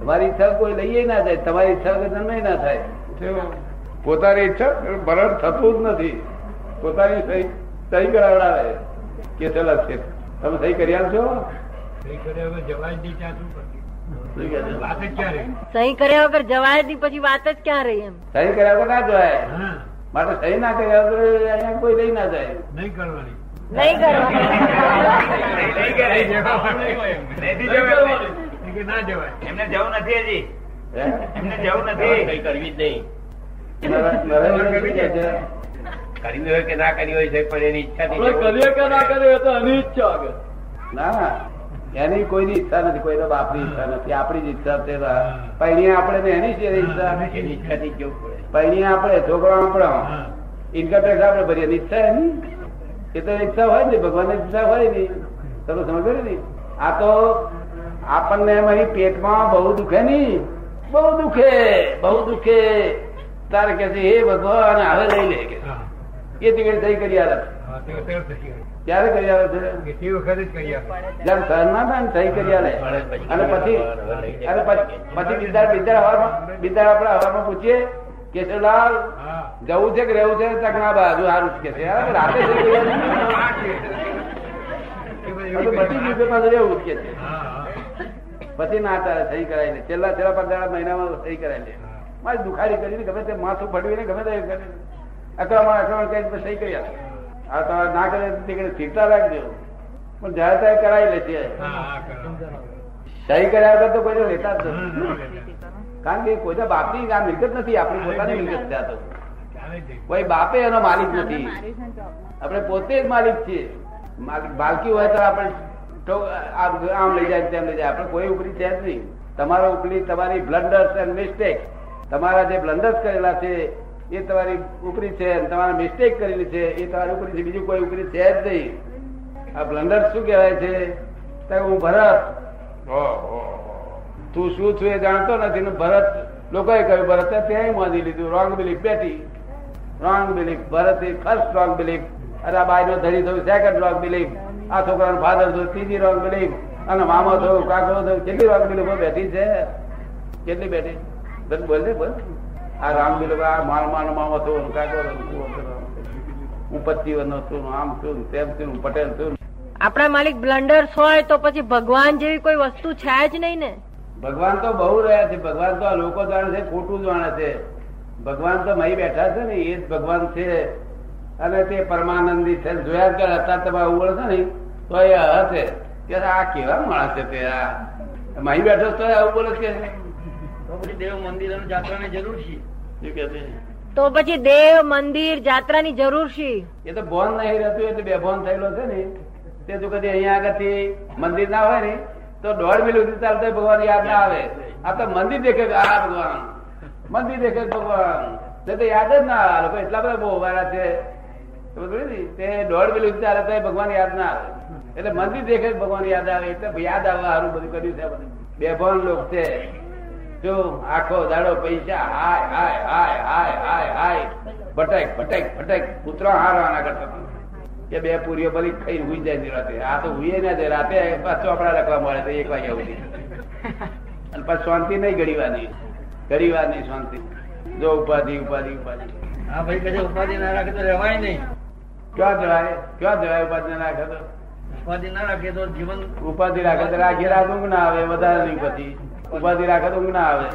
તમારી ઈચ્છા કોઈ લઈએ ના જાય તમારી ઈચ્છા વગર જન્મ ના થાય. પોતાની ઈચ્છા ભરણ થતું જ નથી. પોતાની સહી સહી કરાવડાવે. કે ચલો છે તમે સહી કરી આપશો સહી કર્યા વગર જવાય જ નહીં પછી વાત જ ક્યાં રહી એમ? સહી કર્યા વગર ના જવાય. હા. માટે સહી ના કર્યા વગર અહીંયા કોઈ લઈ ના જાય. નહીં કરવાની. નહીં કરવા એ કે ના જવાય. એમને જવું નથી હજી. હે? એમને જવું નથી. કઈ કરવી જ નહીં. નરેન્દ્ર- નરેન્દ્ર શું કહે છે? કરી હોય કે ના કરી હોય છે પણ એની ઈચ્છાથી ના ના એની કોઈની ઈચ્છા નથી કોઈનો બાપની ઈચ્છા નથી આપણી જ ઈચ્છા તે. પૈણી આપણે એની છે ઈચ્છા. એની ઈચ્છાથી જ પડે. પૈણી આપણે છોકરો આપણો ઇન્કમ ટેક્સ આપણે ભરીએ એની ઈચ્છા એની. એ તો ઈચ્છા હોય ને ભગવાન ઈચ્છા હોય ને તમે સમજો ને આ તો આપણને એમ પેટમાં બહુ દુખે નહીં. બહુ દુખે બહુ દુખે. તારે કે છે હે ભગવાન હવે લઈ લે. કે એ ટિકિટ થઈ કરી આવે થઈ. ક્યારે કરી આવે છે. કે તે વખતે જ કરી આપે જયારે સહન ના થાય સહી કરી આવે અને પછી અને પછી બિદાર બિદાર હવામાં બિદાર આપણે હવામાં પૂછીએ કે છે લાલ હા. જવું છે કે રહેવું છે? તક ના બાજુ સારું કે છે. રાતે સહી કરી આલે. એ બધી આ તો એવી બધી દિવસે પાછું રહેવું કે છે. હા હા. પછી ના તારે સહી કરાવી લે છેલ્લા છેલ્લા પંદર મહિનામાં સહી કરાવી લે મારી દુખારી કરીને ગમે તે માથું ફડવીને ગમે તે કરીને અક્રમણ કઈ સહી કરી આ તો ના કરે નીકળે સ્થિરતા રાખજો. પણ જ્યારે ત્યારે કરાવી લે છે. હા હા કરો. સહી કર્યા વગર તો કોઈ લેતા જ નથી. કારણ કે કોઈ બાપની આ મિલકત નથી આપણી પોતાની મિલકત છે તો. કોઈ બાપે એનો માલિક નથી. આપણે પોતે જ માલિક છીએ. બાલકી હોય તો આપણે આમ આમ લઈ જાય તેમ લઈ જાય. આપણે કોઈ ઉપરી છે જ નહીં. તમારો ઉપરી તમારી બ્લન્ડર્સ એન્ડ મિસ્ટેક તમારા જે બ્લન્ડર્સ કરેલા છે એ તમારી ઉપરી છે તમારા મિસ્ટેક કરેલી છે એ તમારી ઉપરી છે. બીજું કોઈ ઉપરી છે જ નહીં. આ બ્લન્ડર શું કહેવાય છે? હું ભરત. ઓહો. તું શું છું એ જાણતો નથી ને ભરત લોકોએ કહ્યું ભરતે ત્યાં માની લીધું. રોંગ બિલીફ બેટી. Wrong belief Bharat first wrong belief અને આ નો ધણી થયું સેકન્ડ રોંગ બિલીફ આ છોકરાનો ફાધર થયું ત્રીજી રોંગ બિલીફ અને મામો થયું કાકો થયું કેટલી રોંગ બિલીફો બેઠી છે. કેટલી બેઠી? બસ બોલ ને બોલ. આ રામ બિલીફ આ માર માનો મામો થયું કાકો. હું વર્ષનો છું આમ છું તેમ છું પટેલ છું. આપણા માલિક બ્લન્ડર્સ હોય તો પછી ભગવાન જેવી કોઈ વસ્તુ છે જ નહીં ને. ભગવાન તો બહુ રહ્યા છે. ભગવાન તો આ લોકો જાણે છે ખોટું જાણે છે. ભગવાન તો મહી બેઠા છે ને એ જ ભગવાન છે. અને તે પરમાનંદી છે જોયા કે હતા તમે આવું છે ને તો એ હશે કે આ કેવા માણસ છે તે આ? માહી બેઠો તો આવું બોલે તો પછી દેવ મંદિર અને જાત્રાની જરૂર છે. શું કે છે? તો પછી દેવ મંદિર જાત્રાની જરૂર છે. એ તો ભોન નહીં રહેતું એટલે બે ભોન થયેલો છે ને. તે જો કદી અહીંયા આગળથી મંદિર ના હોય ને તો દોઢ મિલ સુધી ચાલતો ભગવાન યાદ ના આવે. આ તો મંદિર દેખે આ ભગવાન. મંદિર દેખે ભગવાન. તે તો યાદ જ ના આવે. લોકો એટલા બધા બહુ વાળા છે. દોઢ સુધી ચાલે ભગવાન યાદ ના આવે. એટલે મંદિર દેખે ભગવાન યાદ આવે એટલે યાદ આવવા સારું બધું કર્યું છે બેભાન લોક છે. જો આખો દાડો પૈસા, હાય હાય હાય હાય હાય હાય, ભટક ભટક ભટક, કૂતરા હારવાના કરતા. કે બે પૂરીઓ ભલી ખાઈ હુઈ જાય રાતે. આ તો હુઈએ ના જાય. રાતે ચોપડા લખવા મળે તો એક વાગ્યા સુધી. અને પાછી શાંતિ નહીં ઘડીવાની ઘડીવાની શાંતિ. જો ઉપાધિ ઉપાધિ ઉપાધિ. હા, ભાઈ, કદાચ ઉપાધિ ના રાખે તો રહેવાય નહીં. ક્યાં જવાય ક્યાં જવાય ઉપાધિ ના રાખે તો? ઉપાધિ ના રાખે તો જીવન ઉપાધિ રાખે તો રાખી ઊંઘ ના આવે વધારે નહીં પછી ઉપાધિ રાખે તો ઊંઘ ના આવે.